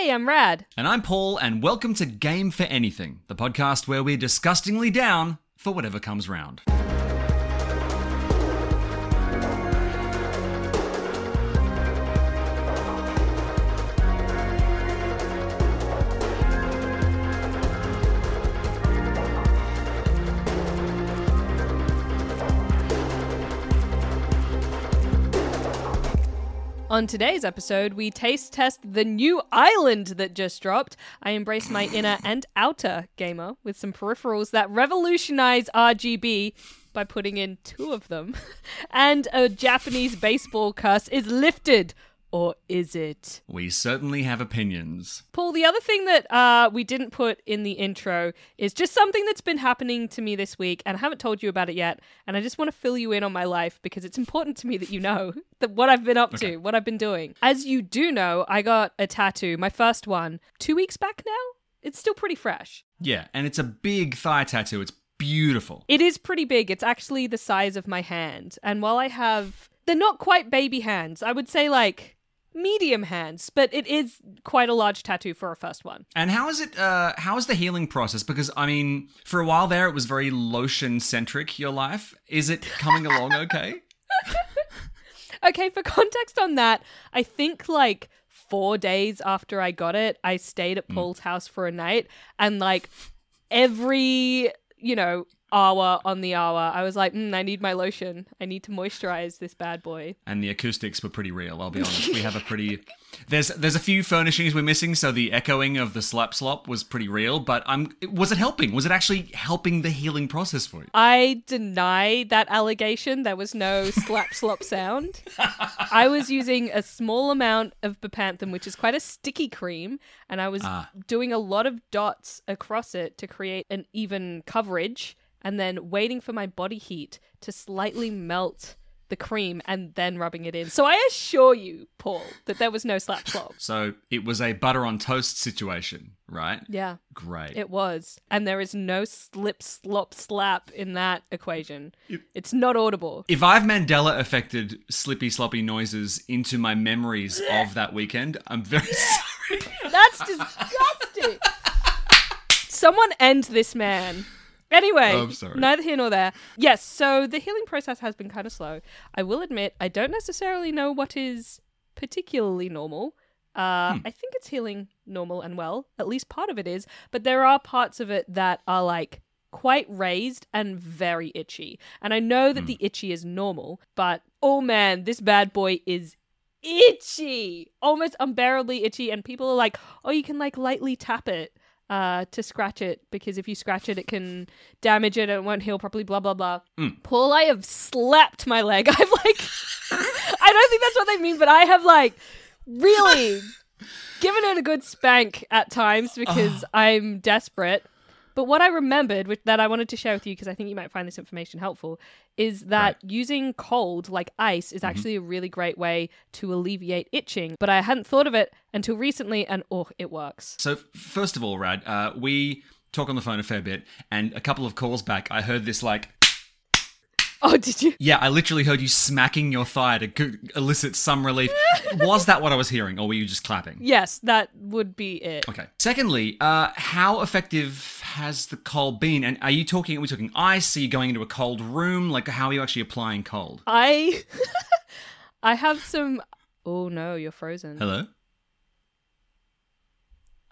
Hey, I'm Rad. And I'm Paul, and welcome to Game for Anything, the podcast where we're disgustingly down for whatever comes round. On today's episode, we taste test the new island that just dropped. I embrace my inner and outer gamer with some peripherals that revolutionize RGB by putting in two of them. and a Japanese baseball curse is lifted. Or is it? We certainly have opinions. Paul, the other thing that uh, we didn't put in the intro is just something that's been happening to me this week, and I haven't told you about it yet. And I just want to fill you in on my life because it's important to me that you know that what I've been up to, what I've been doing. As you do know, I got a tattoo, my first one, two weeks back now. It's still pretty fresh. Yeah, and it's a big thigh tattoo. It's beautiful. It is pretty big. It's actually the size of my hand. And while I have, they're not quite baby hands. I would say like medium hands, but it is quite a large tattoo for a first one. And how is it? Uh, how is the healing process? Because I mean, for a while there, it was very lotion centric. Your life is it coming along okay? Okay, for context on that, I think like four days after I got it, I stayed at Paul's house for a night and like every, you know, hour on the hour, I was like, mm, I need my lotion. I need to moisturize this bad boy. And the acoustics were pretty real. I'll be honest. We have a pretty there's there's a few furnishings we're missing, so the echoing of the slap slop was pretty real. But I'm was it helping? Was it actually helping the healing process for you? I deny that allegation. There was no slap slop sound. I was using a small amount of bepanthen, which is quite a sticky cream, and I was Ah. doing a lot of dots across it to create an even coverage, and then waiting for my body heat to slightly melt the cream and then rubbing it in. So I assure you, Paul, that there was no slap slop. So it was a butter on toast situation, right? Yeah. Great. It was. And there is no slip, slop, slap in that equation. It's not audible. if I've Mandela affected slippy sloppy noises into my memories of that weekend, I'm very sorry. That's disgusting. Someone end this man. Anyway, Oh, neither here nor there. Yes, so the healing process has been kind of slow. I will admit, I don't necessarily know what is particularly normal. Uh, Hmm. I think it's healing normal and well. At least part of it is. But there are parts of it that are like quite raised and very itchy. And I know Hmm. that the itchy is normal, but oh man, this bad boy is itchy. Almost unbearably itchy. And people are like, oh, you can like lightly tap it uh, to scratch it because if you scratch it, it can damage it and it won't heal properly, blah, blah, blah. Paul, I have slapped my leg. I've like, I don't think that's what they mean, but I have like really given it a good spank at times because I'm desperate. But what I remembered, which that I wanted to share with you because I think you might find this information helpful, is that using cold like ice is actually a really great way to alleviate itching. But I hadn't thought of it until recently, and oh, it works. So, first of all, Rad, uh, we talk on the phone a fair bit, and a couple of calls back, I heard this like, Oh, did you? yeah, I literally heard you smacking your thigh to elicit some relief. Was that what I was hearing, or were you just clapping? Yes, that would be it. Okay. Secondly, uh, how effective has the cold been? And are you talking? Are we talking ice? Are you going into a cold room? Like, how are you actually applying cold? I I have some Oh no, you're frozen. Hello.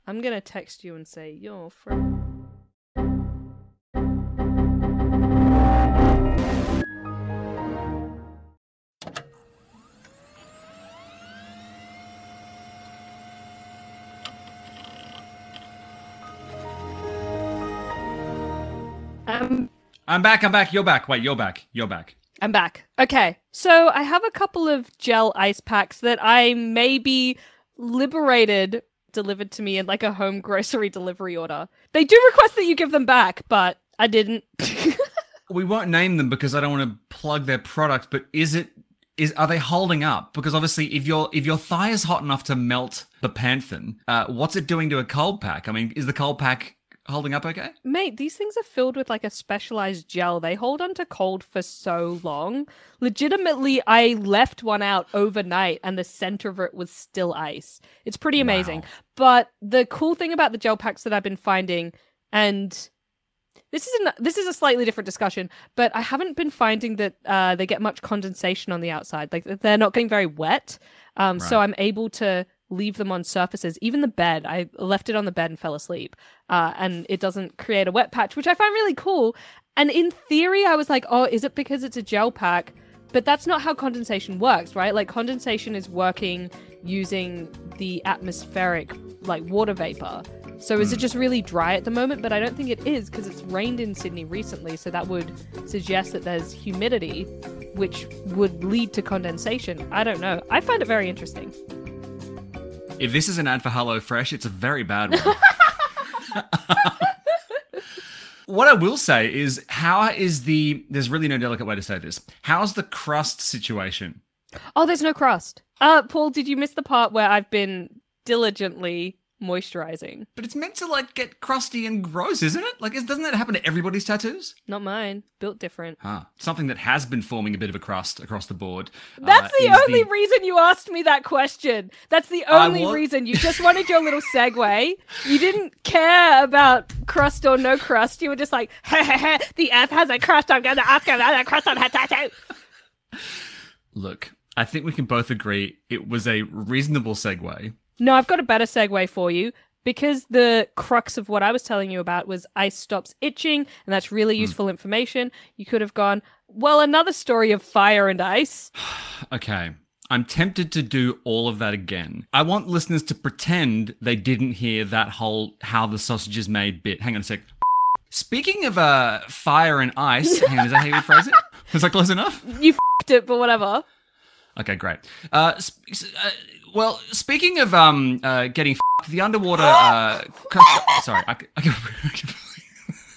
I'm gonna text you and say you're frozen. I'm back. I'm back. You're back. Wait, you're back. You're back. I'm back. Okay. So I have a couple of gel ice packs that I maybe liberated delivered to me in like a home grocery delivery order. They do request that you give them back, but I didn't. We won't name them because I don't want to plug their product, but is it is are they holding up? Because obviously, if your if your thigh is hot enough to melt the panthen, uh, what's it doing to a cold pack? I mean, is the cold pack holding up okay? Mate, these things are filled with like a specialized gel. They hold onto cold for so long. Legitimately, I left one out overnight and the center of it was still ice. It's pretty amazing. Wow. But the cool thing about the gel packs that I've been finding and this is an, this is a slightly different discussion, but I haven't been finding that uh, they get much condensation on the outside. Like they're not getting very wet, um, so I'm able to leave them on surfaces. Even the bed, I left it on the bed and fell asleep, uh, and it doesn't create a wet patch, which I find really cool. And in theory, I was like, oh, is it because it's a gel pack? But that's not how condensation works, right? Like condensation is working using the atmospheric like water vapor. So is it just really dry at the moment? But I don't think it is because it's rained in Sydney recently, so that would suggest that there's humidity, which would lead to condensation. I don't know. I find it very interesting. If this is an ad for HelloFresh, it's a very bad one. what I will say is, how is the? There's really no delicate way to say this. How's the crust situation? Oh, there's no crust. Uh, Paul, did you miss the part where I've been diligently moisturizing? But it's meant to like get crusty and gross, isn't it? Like, is- doesn't that happen to everybody's tattoos? Not mine. Built different. Huh. Something that has been forming a bit of a crust across the board. uh, That's the is only reason you asked me that question. That's the only wa- reason. You just wanted your little segue. You didn't care about crust or no crust. You were just like, the F has a crust. I'm going to ask her about a crust on her tattoo. Look, I think we can both agree it was a reasonable segue. No, I've got a better segue for you. Because the crux of what I was telling you about was ice stops itching, and that's really useful information. You could have gone, well, another story of fire and ice. Okay. I'm tempted to do all of that again. I want listeners to pretend they didn't hear that whole how the sausage is made bit. Hang on a sec. Speaking of uh, fire and ice, hang on, is that how you would phrase it? Was that close enough? You f***ed it, but whatever. Okay, great. Uh, sp- uh, well, speaking of um, uh, getting f***ed, the underwater. Uh, sorry, I, c- I can- I can-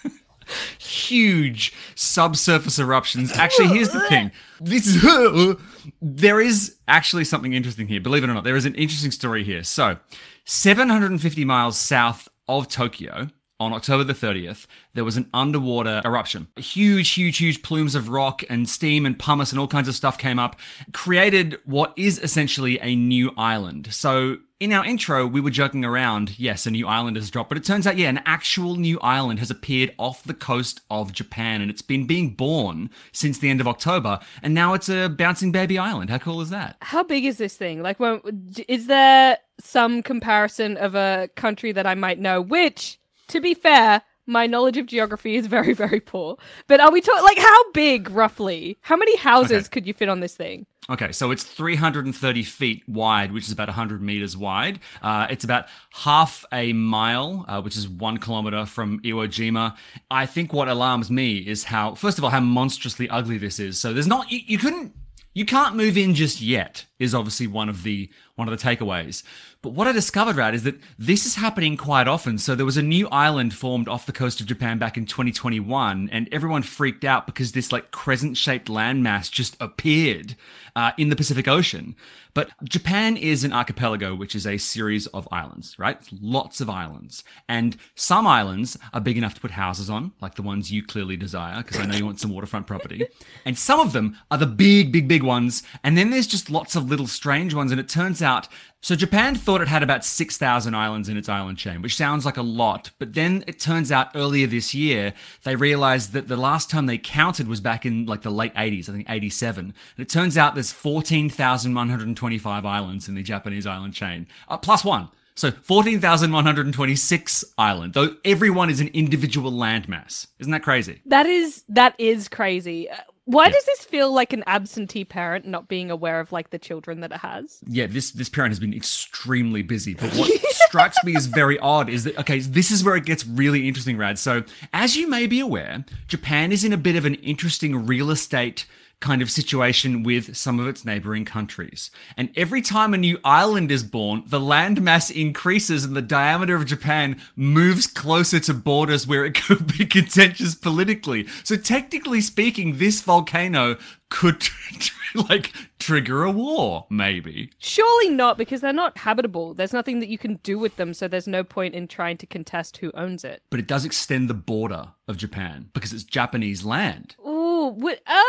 huge subsurface eruptions. Actually, here's the thing. This is there is actually something interesting here. Believe it or not, there is an interesting story here. So, 750 miles south of Tokyo. On October the 30th, there was an underwater eruption. Huge, huge, huge plumes of rock and steam and pumice and all kinds of stuff came up, created what is essentially a new island. So, in our intro, we were joking around, yes, a new island has dropped, but it turns out, yeah, an actual new island has appeared off the coast of Japan, and it's been being born since the end of October, and now it's a bouncing baby island. How cool is that? How big is this thing? Like, when, is there some comparison of a country that I might know? Which, to be fair, my knowledge of geography is very, very poor. But are we talking like how big roughly? How many houses Okay. could you fit on this thing? Okay, so it's 330 feet wide, which is about 100 meters wide. Uh, it's about half a mile, uh, which is one kilometer from Iwo Jima. I think what alarms me is how, first of all, how monstrously ugly this is. So there's not, you, you couldn't, you can't move in just yet. Is obviously one of the one of the takeaways. But what I discovered, Rad, is that this is happening quite often. So there was a new island formed off the coast of Japan back in 2021, and everyone freaked out because this like crescent-shaped landmass just appeared uh, in the Pacific Ocean. But Japan is an archipelago, which is a series of islands, right? Lots of islands. And some islands are big enough to put houses on, like the ones you clearly desire, because I know you want some waterfront property. And some of them are the big, big, big ones. And then there's just lots of little strange ones. And it turns out, so Japan thought it had about 6,000 islands in its island chain, which sounds like a lot. But then it turns out earlier this year, they realized that the last time they counted was back in like the late 80s, I think 87. And it turns out there's 14,125 islands in the Japanese island chain, uh, plus one. So 14,126 island, though everyone is an individual landmass. Isn't that crazy? That is that is crazy. Why does this feel like an absentee parent not being aware of like the children that it has? Yeah, this this parent has been extremely busy. But what strikes me as very odd is that okay, this is where it gets really interesting, Rad. So, as you may be aware, Japan is in a bit of an interesting real estate kind of situation with some of its neighboring countries. And every time a new island is born, the landmass increases and the diameter of Japan moves closer to borders where it could be contentious politically. So technically speaking, this volcano could like trigger a war, maybe. Surely not, because they're not habitable. There's nothing that you can do with them, so there's no point in trying to contest who owns it. But it does extend the border of Japan because it's Japanese land. Ooh, what? Uh,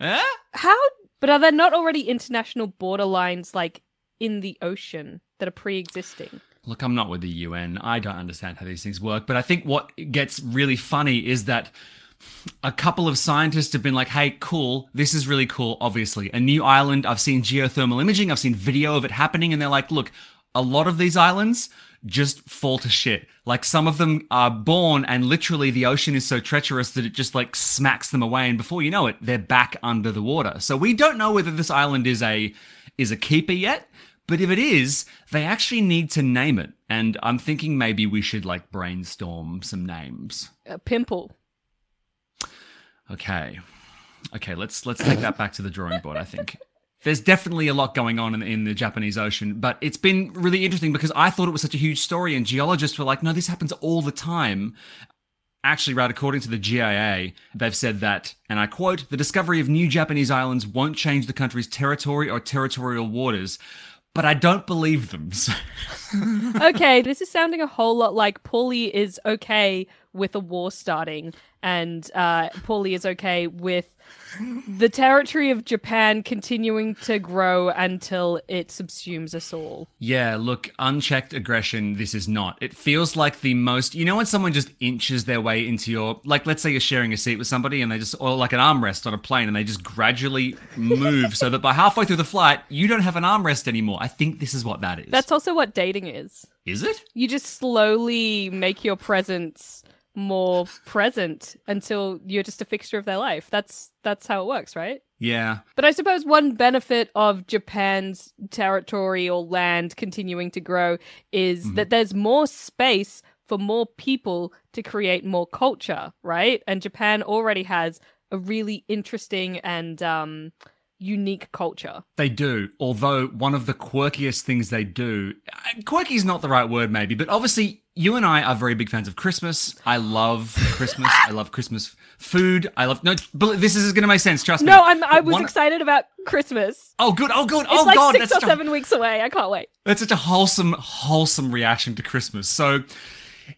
Eh? how? But are there not already international border lines like in the ocean that are pre-existing? Look, I'm not with the UN. I don't understand how these things work. But I think what gets really funny is that a couple of scientists have been like, hey, cool, this is really cool, obviously. A new island, I've seen geothermal imaging, I've seen video of it happening, and they're like, look, a lot of these islands just fall to shit. Like some of them are born and literally the ocean is so treacherous that it just like smacks them away and before you know it, they're back under the water. So we don't know whether this island is a is a keeper yet, but if it is, they actually need to name it. And I'm thinking maybe we should like brainstorm some names. A pimple. Okay. Okay, let's let's take that back to the drawing board, I think. There's definitely a lot going on in, in the Japanese Ocean, but it's been really interesting because I thought it was such a huge story, and geologists were like, no, this happens all the time. Actually, right, according to the GIA, they've said that, and I quote, the discovery of new Japanese islands won't change the country's territory or territorial waters. But I don't believe them. So- okay, this is sounding a whole lot like Paulie is okay with a war starting, and uh, Paulie is okay with the territory of Japan continuing to grow until it subsumes us all. Yeah, look, unchecked aggression, this is not. It feels like the most, you know, when someone just inches their way into your, like, let's say you're sharing a seat with somebody and they just, or like an armrest on a plane and they just gradually move so that by halfway through the flight, you don't have an armrest anymore. I think this is what that is. That's also what dating is. Is it? You just slowly make your presence more present until you're just a fixture of their life. That's that's how it works, right? Yeah. But I suppose one benefit of Japan's territory or land continuing to grow is that there's more space for more people to create more culture, right? And Japan already has a really interesting and um, unique culture. They do. Although one of the quirkiest things they do, uh, quirky is not the right word, maybe, but obviously you and I are very big fans of Christmas. I love Christmas. I love Christmas food. I love no. This is going to make sense. Trust me. No, I'm I was One- excited about Christmas. Oh, good. Oh, good. It's oh, like God. six or such a- seven weeks away. I can't wait. That's such a wholesome, wholesome reaction to Christmas. So,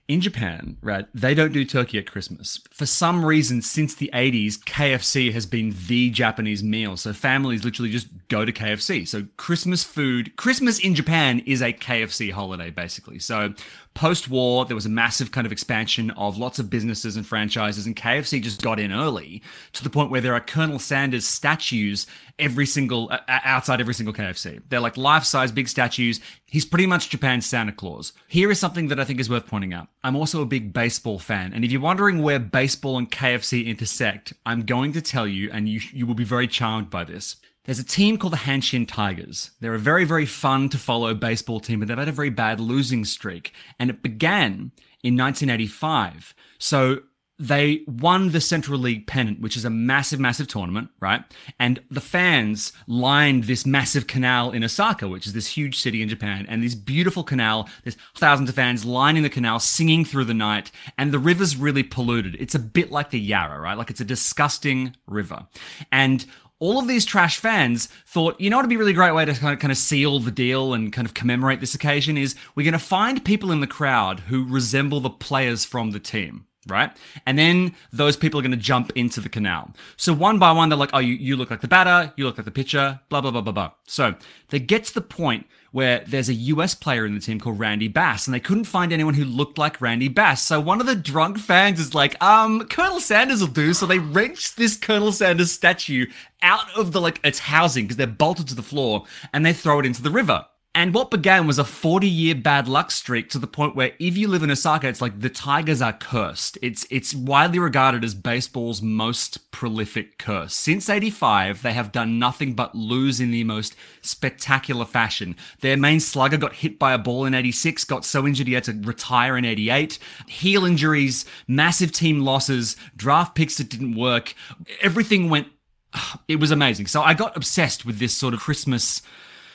in Japan, right, they don't do turkey at Christmas. For some reason, since the 80s, KFC has been the Japanese meal. So, families literally just go to KFC. So, Christmas food, Christmas in Japan is a KFC holiday, basically. So, post war, there was a massive kind of expansion of lots of businesses and franchises, and KFC just got in early to the point where there are Colonel Sanders statues every single, uh, outside every single KFC. They're like life size big statues. He's pretty much Japan's Santa Claus. Here is something that I think is worth pointing out. I'm also a big baseball fan, and if you're wondering where baseball and KFC intersect, I'm going to tell you, and you, you will be very charmed by this. There's a team called the Hanshin Tigers. They're a very, very fun to follow baseball team, but they've had a very bad losing streak. And it began in 1985. So they won the Central League pennant, which is a massive, massive tournament, right? And the fans lined this massive canal in Osaka, which is this huge city in Japan, and this beautiful canal. There's thousands of fans lining the canal, singing through the night, and the river's really polluted. It's a bit like the Yarra, right? Like it's a disgusting river. And all of these trash fans thought, you know what would be a really great way to kind of, kind of seal the deal and kind of commemorate this occasion is we're going to find people in the crowd who resemble the players from the team. Right? And then those people are going to jump into the canal. So one by one, they're like, oh, you, you look like the batter, you look like the pitcher, blah, blah, blah, blah, blah. So they get to the point where there's a US player in the team called Randy Bass, and they couldn't find anyone who looked like Randy Bass. So one of the drunk fans is like, um, Colonel Sanders will do. So they wrench this Colonel Sanders statue out of the like its housing because they're bolted to the floor and they throw it into the river. And what began was a 40 year bad luck streak to the point where if you live in Osaka, it's like the Tigers are cursed. It's, it's widely regarded as baseball's most prolific curse. Since 85, they have done nothing but lose in the most spectacular fashion. Their main slugger got hit by a ball in 86, got so injured he had to retire in 88. Heel injuries, massive team losses, draft picks that didn't work. Everything went it was amazing. So I got obsessed with this sort of Christmas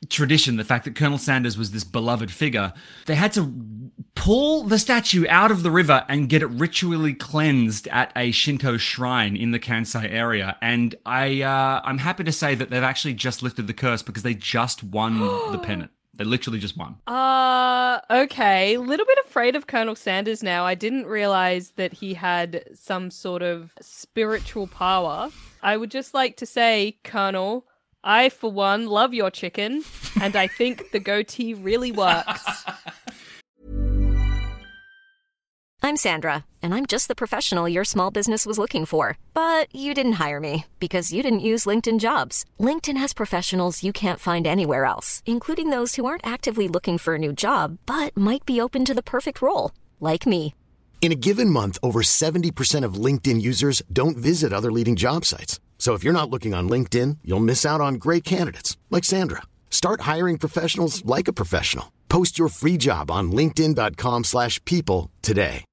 tradition, the fact that Colonel Sanders was this beloved figure. They had to pull the statue out of the river and get it ritually cleansed at a Shinto shrine in the Kansai area. And I, uh, I'm happy to say that they've actually just lifted the curse because they just won the pennant. They literally just won. Uh, okay. Little bit afraid of Colonel Sanders now. I didn't realize that he had some sort of spiritual power. I would just like to say, Colonel, I, for one, love your chicken, and I think the goatee really works. I'm Sandra, and I'm just the professional your small business was looking for. But you didn't hire me because you didn't use LinkedIn jobs. LinkedIn has professionals you can't find anywhere else, including those who aren't actively looking for a new job but might be open to the perfect role, like me. In a given month, over 70% of LinkedIn users don't visit other leading job sites. So if you're not looking on LinkedIn, you'll miss out on great candidates like Sandra. Start hiring professionals like a professional. Post your free job on linkedin.com/people slash people today.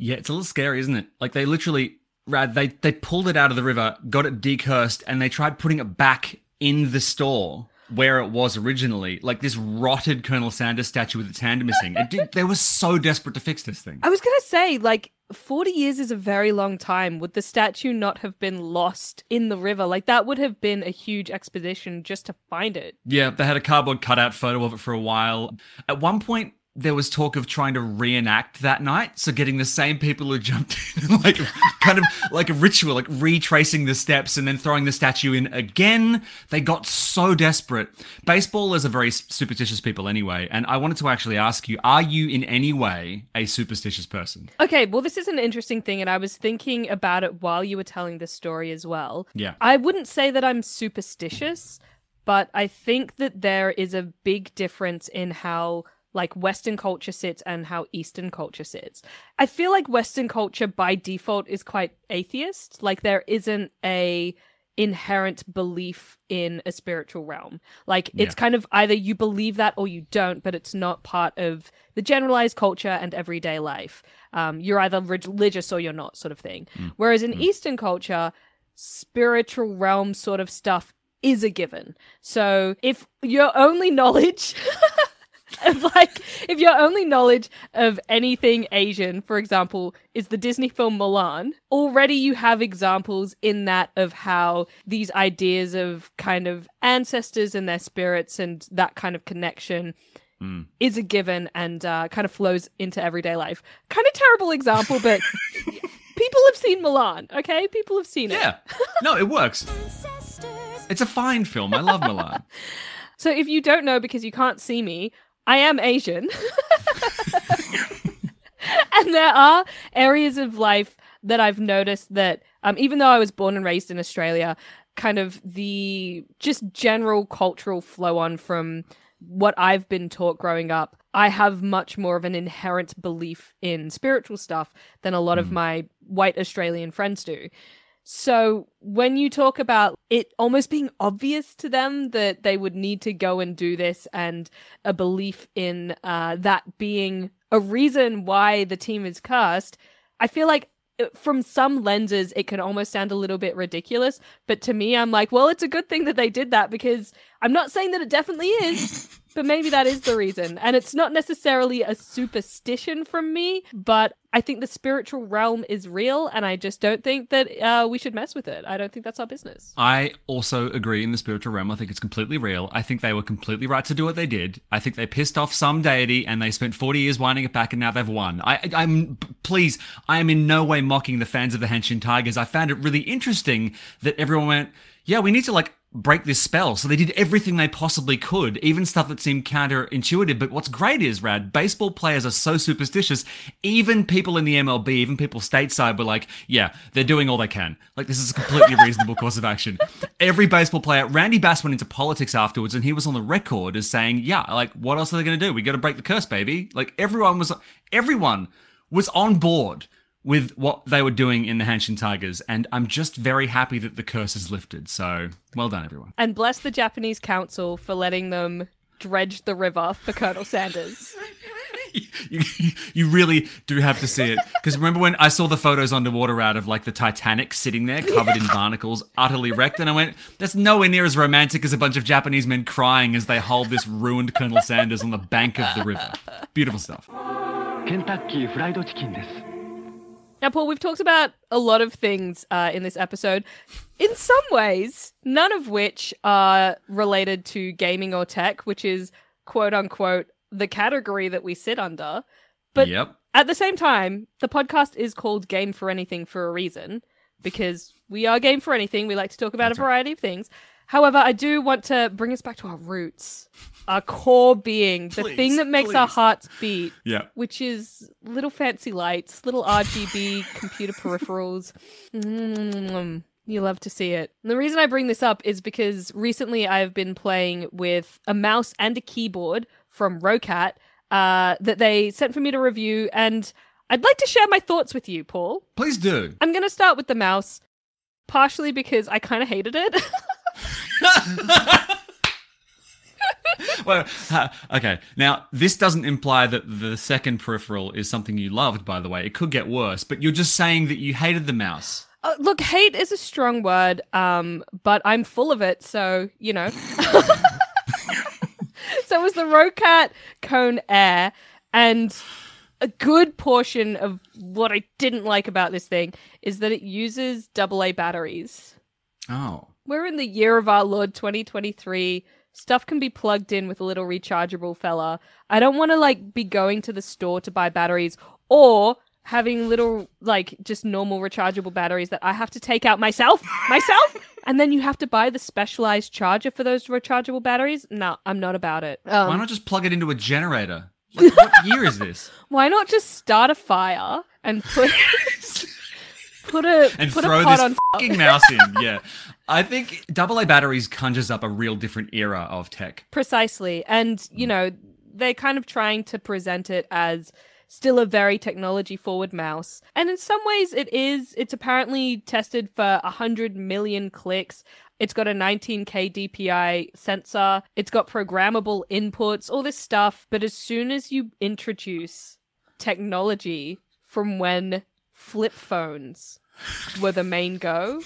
Yeah, it's a little scary, isn't it? Like they literally, Rad, they they pulled it out of the river, got it decursed, and they tried putting it back in the store where it was originally, like this rotted Colonel Sanders statue with its hand missing. It did, they were so desperate to fix this thing. I was gonna say, like, 40 years is a very long time. Would the statue not have been lost in the river? Like, that would have been a huge expedition just to find it. Yeah, they had a cardboard cutout photo of it for a while. At one point, there was talk of trying to reenact that night, so getting the same people who jumped in, like kind of like a ritual, like retracing the steps and then throwing the statue in again. They got so desperate. Baseballers are very superstitious people anyway, and I wanted to actually ask you: Are you in any way a superstitious person? Okay, well, this is an interesting thing, and I was thinking about it while you were telling this story as well. Yeah. I wouldn't say that I'm superstitious, but I think that there is a big difference in how like Western culture sits and how Eastern culture sits. I feel like Western culture by default is quite atheist. Like there isn't a inherent belief in a spiritual realm. Like it's Yeah. kind of either you believe that or you don't, but it's not part of the generalized culture and everyday life. Um, you're either religious or you're not, sort of thing. Whereas in Eastern culture, spiritual realm sort of stuff is a given. So if your only knowledge like if your only knowledge of anything Asian, for example, is the Disney film Mulan, already you have examples in that of how these ideas of kind of ancestors and their spirits and that kind of connection is a given and uh, kind of flows into everyday life. Kind of terrible example, but people have seen Mulan, okay? People have seen it. Yeah. No, it works. It's a fine film. I love Milan. So if you don't know because you can't see me, I am Asian. and there are areas of life that I've noticed that um, even though I was born and raised in Australia, kind of the just general cultural flow on from what I've been taught growing up, I have much more of an inherent belief in spiritual stuff than a lot of my white Australian friends do. So when you talk about it almost being obvious to them that they would need to go and do this and a belief in uh, that being a reason why the team is cursed, I feel like uh, from some lenses it can almost sound a little bit ridiculous. But to me, I'm like, well, it's a good thing that they did that because I'm not saying that it definitely is. But maybe that is the reason. And it's not necessarily a superstition from me, but I think the spiritual realm is real. And I just don't think that uh, we should mess with it. I don't think that's our business. I also agree in the spiritual realm. I think it's completely real. I think they were completely right to do what they did. I think they pissed off some deity and they spent 40 years winding it back and now they've won. I, I'm, please, I am in no way mocking the fans of the Hanshin Tigers. I found it really interesting that everyone went, yeah, we need to like break this spell. So they did everything they possibly could, even stuff that seemed counterintuitive. But what's great is, Rad, baseball players are so superstitious. Even people in the MLB, even people stateside were like, yeah, they're doing all they can. Like, this is a completely reasonable course of action. Every baseball player, Randy Bass went into politics afterwards and he was on the record as saying, yeah, like, what else are they going to do? We got to break the curse, baby. Like, everyone was, everyone was on board with what they were doing in the Hanshin Tigers, and I'm just very happy that the curse is lifted. So well done, everyone. And bless the Japanese council for letting them dredge the river for Colonel Sanders. You, you, really do have to see it because remember when I saw the photos underwater out of like the Titanic sitting there covered in barnacles, utterly wrecked, and I went, "That's nowhere near as romantic as a bunch of Japanese men crying as they hold this ruined Colonel Sanders on the bank of the river." Beautiful stuff. Kentucky fried chicken. Now, Paul, we've talked about a lot of things uh, in this episode. In some ways, none of which are related to gaming or tech, which is quote unquote the category that we sit under. But yep. at the same time, the podcast is called Game for Anything for a reason because we are Game for Anything. We like to talk about That's a right. variety of things. However, I do want to bring us back to our roots, our core being, the thing that makes our hearts beat Yeah. which is little fancy lights, little RGB computer peripherals. Mm, you love to see it. And the reason I bring this up is because recently I've been playing with a mouse and a keyboard from Roccat uh, that they sent for me to review, and I'd like to share my thoughts with you, Paul. Please do. I'm going to start with the mouse, partially because I kind of hated it. well, okay. Now, this doesn't imply that the second peripheral is something you loved, by the way. It could get worse, but you're just saying that you hated the mouse. Uh, look, hate is a strong word, um, but I'm full of it, so you know. so it was the Roccat Kone Air, and a good portion of what I didn't like about this thing is that it uses AA batteries. Oh. We're in the year of our Lord 2023. Stuff can be plugged in with a little rechargeable fella. I don't want to like be going to the store to buy batteries or having little like just normal rechargeable batteries that I have to take out myself, myself, and then you have to buy the specialized charger for those rechargeable batteries. No, I'm not about it. Um, Why not just plug it into a generator? Like, what year is this? why not just start a fire and put put a And put throw a pot this on fucking mouse in. Yeah. I think AA batteries conjures up a real different era of tech. Precisely. And, you mm. know, they're kind of trying to present it as still a very technology forward mouse. And in some ways it is. It's apparently tested for 100 million clicks. It's got a 19k DPI sensor. It's got programmable inputs, all this stuff. But as soon as you introduce technology from when flip phones were the main go,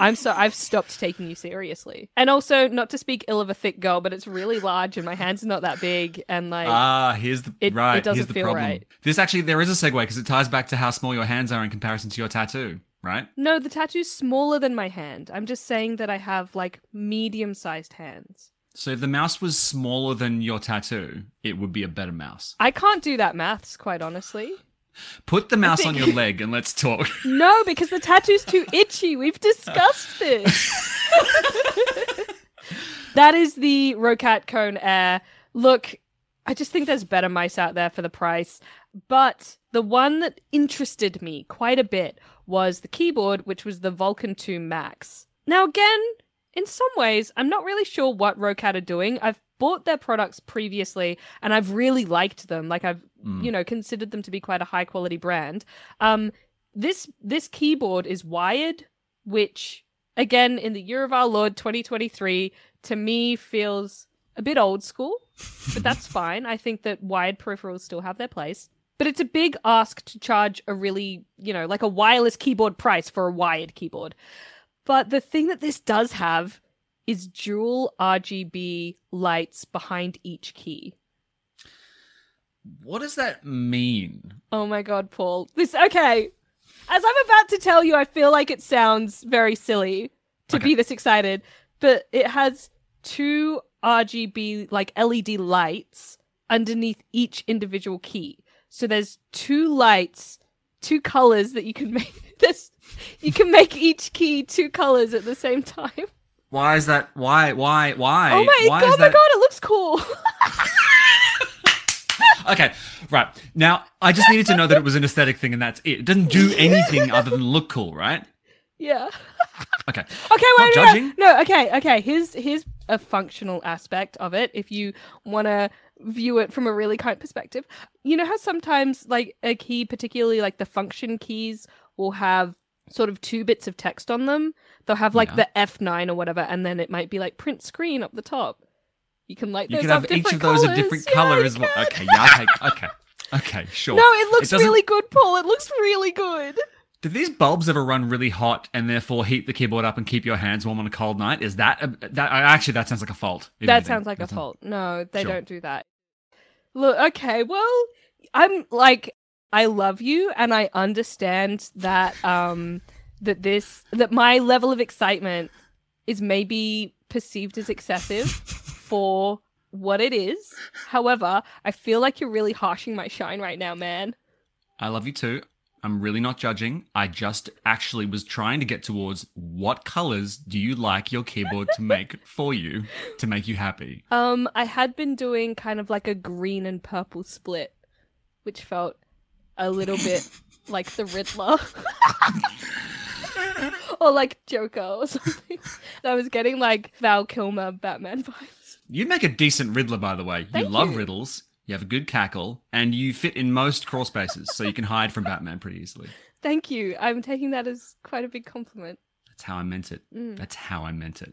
I'm so I've stopped taking you seriously. And also, not to speak ill of a thick girl, but it's really large and my hands are not that big and like Ah, here's the It- it right. doesn't here's the feel problem. right. This actually there is a segue because it ties back to how small your hands are in comparison to your tattoo, right? No, the tattoo's smaller than my hand. I'm just saying that I have like medium-sized hands. So if the mouse was smaller than your tattoo, it would be a better mouse. I can't do that maths, quite honestly. Put the mouse on your leg and let's talk. No, because the tattoo's too itchy. We've discussed this. that is the Roccat Kone Air. Look, I just think there's better mice out there for the price. But the one that interested me quite a bit was the keyboard, which was the Vulcan 2 Max. Now, again, in some ways, I'm not really sure what Roccat are doing. I've bought their products previously and I've really liked them. Like I've, you know, considered them to be quite a high quality brand. Um, this this keyboard is wired, which again in the year of our Lord 2023 to me feels a bit old school, but that's fine. I think that wired peripherals still have their place. But it's a big ask to charge a really, you know, like a wireless keyboard price for a wired keyboard. But the thing that this does have is dual RGB lights behind each key. What does that mean? Oh my god, Paul. This okay. As I'm about to tell you, I feel like it sounds very silly to Okay. be this excited, but it has two RGB like LED lights underneath each individual key. So there's two lights, two colors that you can make. This you can make each key two colors at the same time. Why is that? Why? Why? Why? oh my why god! Oh my god! It looks cool. Okay, right. Now, I just needed to know that it was an aesthetic thing and that's it. It doesn't do anything other than look cool, right? yeah. Okay. Okay, wait, no, judging. no, no, okay, okay. Here's here's a functional aspect of it. If you want to view it from a really kind perspective, you know how sometimes like a key, particularly like the function keys, will have sort of two bits of text on them. They'll have like Yeah. the F9 or whatever, and then it might be like print screen up the top. You can light You up have each different of those a different Yeah, color as well. Okay, yeah, okay, okay, okay, sure. No, it looks doesn't- really good, Paul. It looks really good. Do these bulbs ever run really hot and therefore heat the keyboard up and keep your hands warm on a cold night? Is that a, that actually that sounds like a fault? That sounds like a fault. No, they Sure. don't do that. Look, okay, well, I'm like I love you and I understand that um that this that my level of excitement is maybe perceived as excessive for what it is. However, I feel like you're really harshing my shine right now, man. I love you too. I'm really not judging. I just actually was trying to get towards what colors do you like your keyboard to make for you to make you happy? Um, I had been doing kind of like a green and purple split, which felt a little bit like the Riddler. or like Joker or something. I was getting like Val Kilmer Batman vibes. You make a decent Riddler, by the way. You love you. riddles. You have a good cackle, and you fit in most crawl spaces, so you can hide from Batman pretty easily. Thank you. I'm taking that as quite a big compliment. That's how I meant it. Mm. That's how I meant it.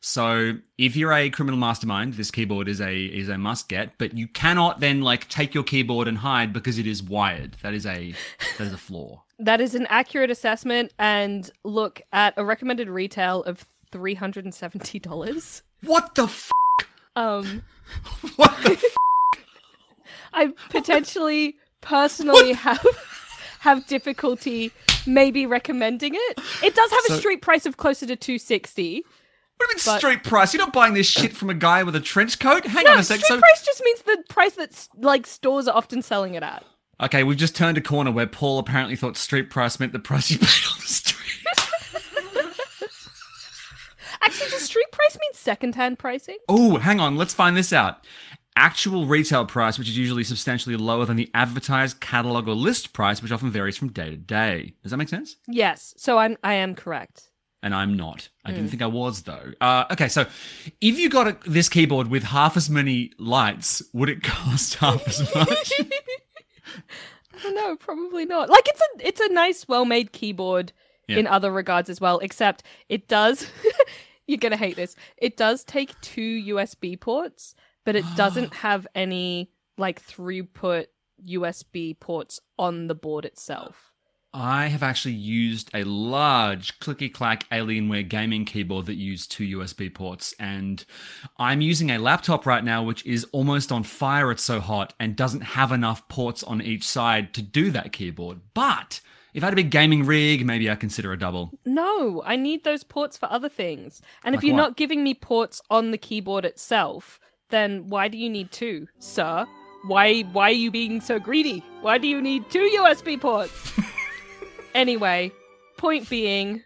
So, if you're a criminal mastermind, this keyboard is a is a must get, but you cannot then like take your keyboard and hide because it is wired. That is a that is a flaw. That is an accurate assessment and look at a recommended retail of $370. What the f- Um what the f- I potentially personally have have difficulty maybe recommending it. It does have So- a street price of closer to 260. What do you mean But- street price? You're not buying this shit from a guy with a trench coat? Hang No, on a sec. street So, price just means the price that like stores are often selling it at. okay, we've just turned a corner where Paul apparently thought street price meant the price you paid on the street. Actually, does street price mean secondhand pricing? Oh, hang on. Let's find this out. Actual retail price, which is usually substantially lower than the advertised catalog or list price, which often varies from day to day. Does that make sense? Yes, so I'm I am correct. And I'm not. I Hmm. didn't think I was though. Uh, okay, so if you got a, this keyboard with half as many lights, would it cost half as much? I don't know, probably not. Like it's a it's a nice, well made keyboard Yeah. in other regards as well, except it does you're gonna hate this. It does take two USB ports, but it doesn't have any like throughput USB ports on the board itself. I have actually used a large clicky clack Alienware gaming keyboard that used two USB ports, and I'm using a laptop right now which is almost on fire. It's so hot and doesn't have enough ports on each side to do that keyboard. But if I had a big gaming rig, maybe I'd consider a double. No, I need those ports for other things. And if you're what? not giving me ports on the keyboard itself, then why do you need two, sir? Why why are you being so greedy? Why do you need two USB ports? anyway, point being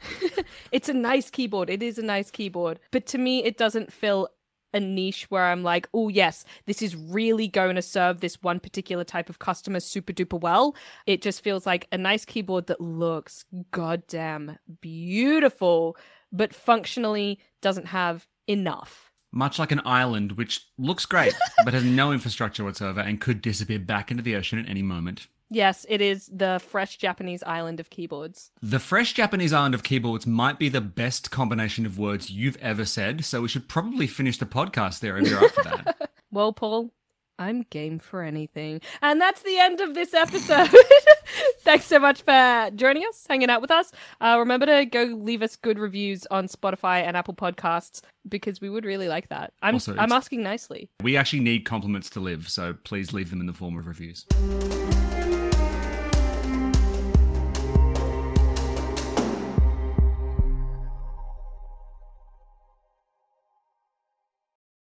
it's a nice keyboard. It is a nice keyboard, but to me it doesn't fill a niche where I'm like, oh yes, this is really going to serve this one particular type of customer super duper well. It just feels like a nice keyboard that looks goddamn beautiful, but functionally doesn't have enough. Much like an island which looks great but has no infrastructure whatsoever and could disappear back into the ocean at any moment. Yes, it is the fresh Japanese island of keyboards. The fresh Japanese island of keyboards might be the best combination of words you've ever said, so we should probably finish the podcast there if you're up for that. Well, Paul, I'm game for anything. And that's the end of this episode. Thanks so much for joining us, hanging out with us. Uh, remember to go leave us good reviews on Spotify and Apple Podcasts because we would really like that. I'm Also, I'm asking nicely. we actually need compliments to live, so please leave them in the form of reviews.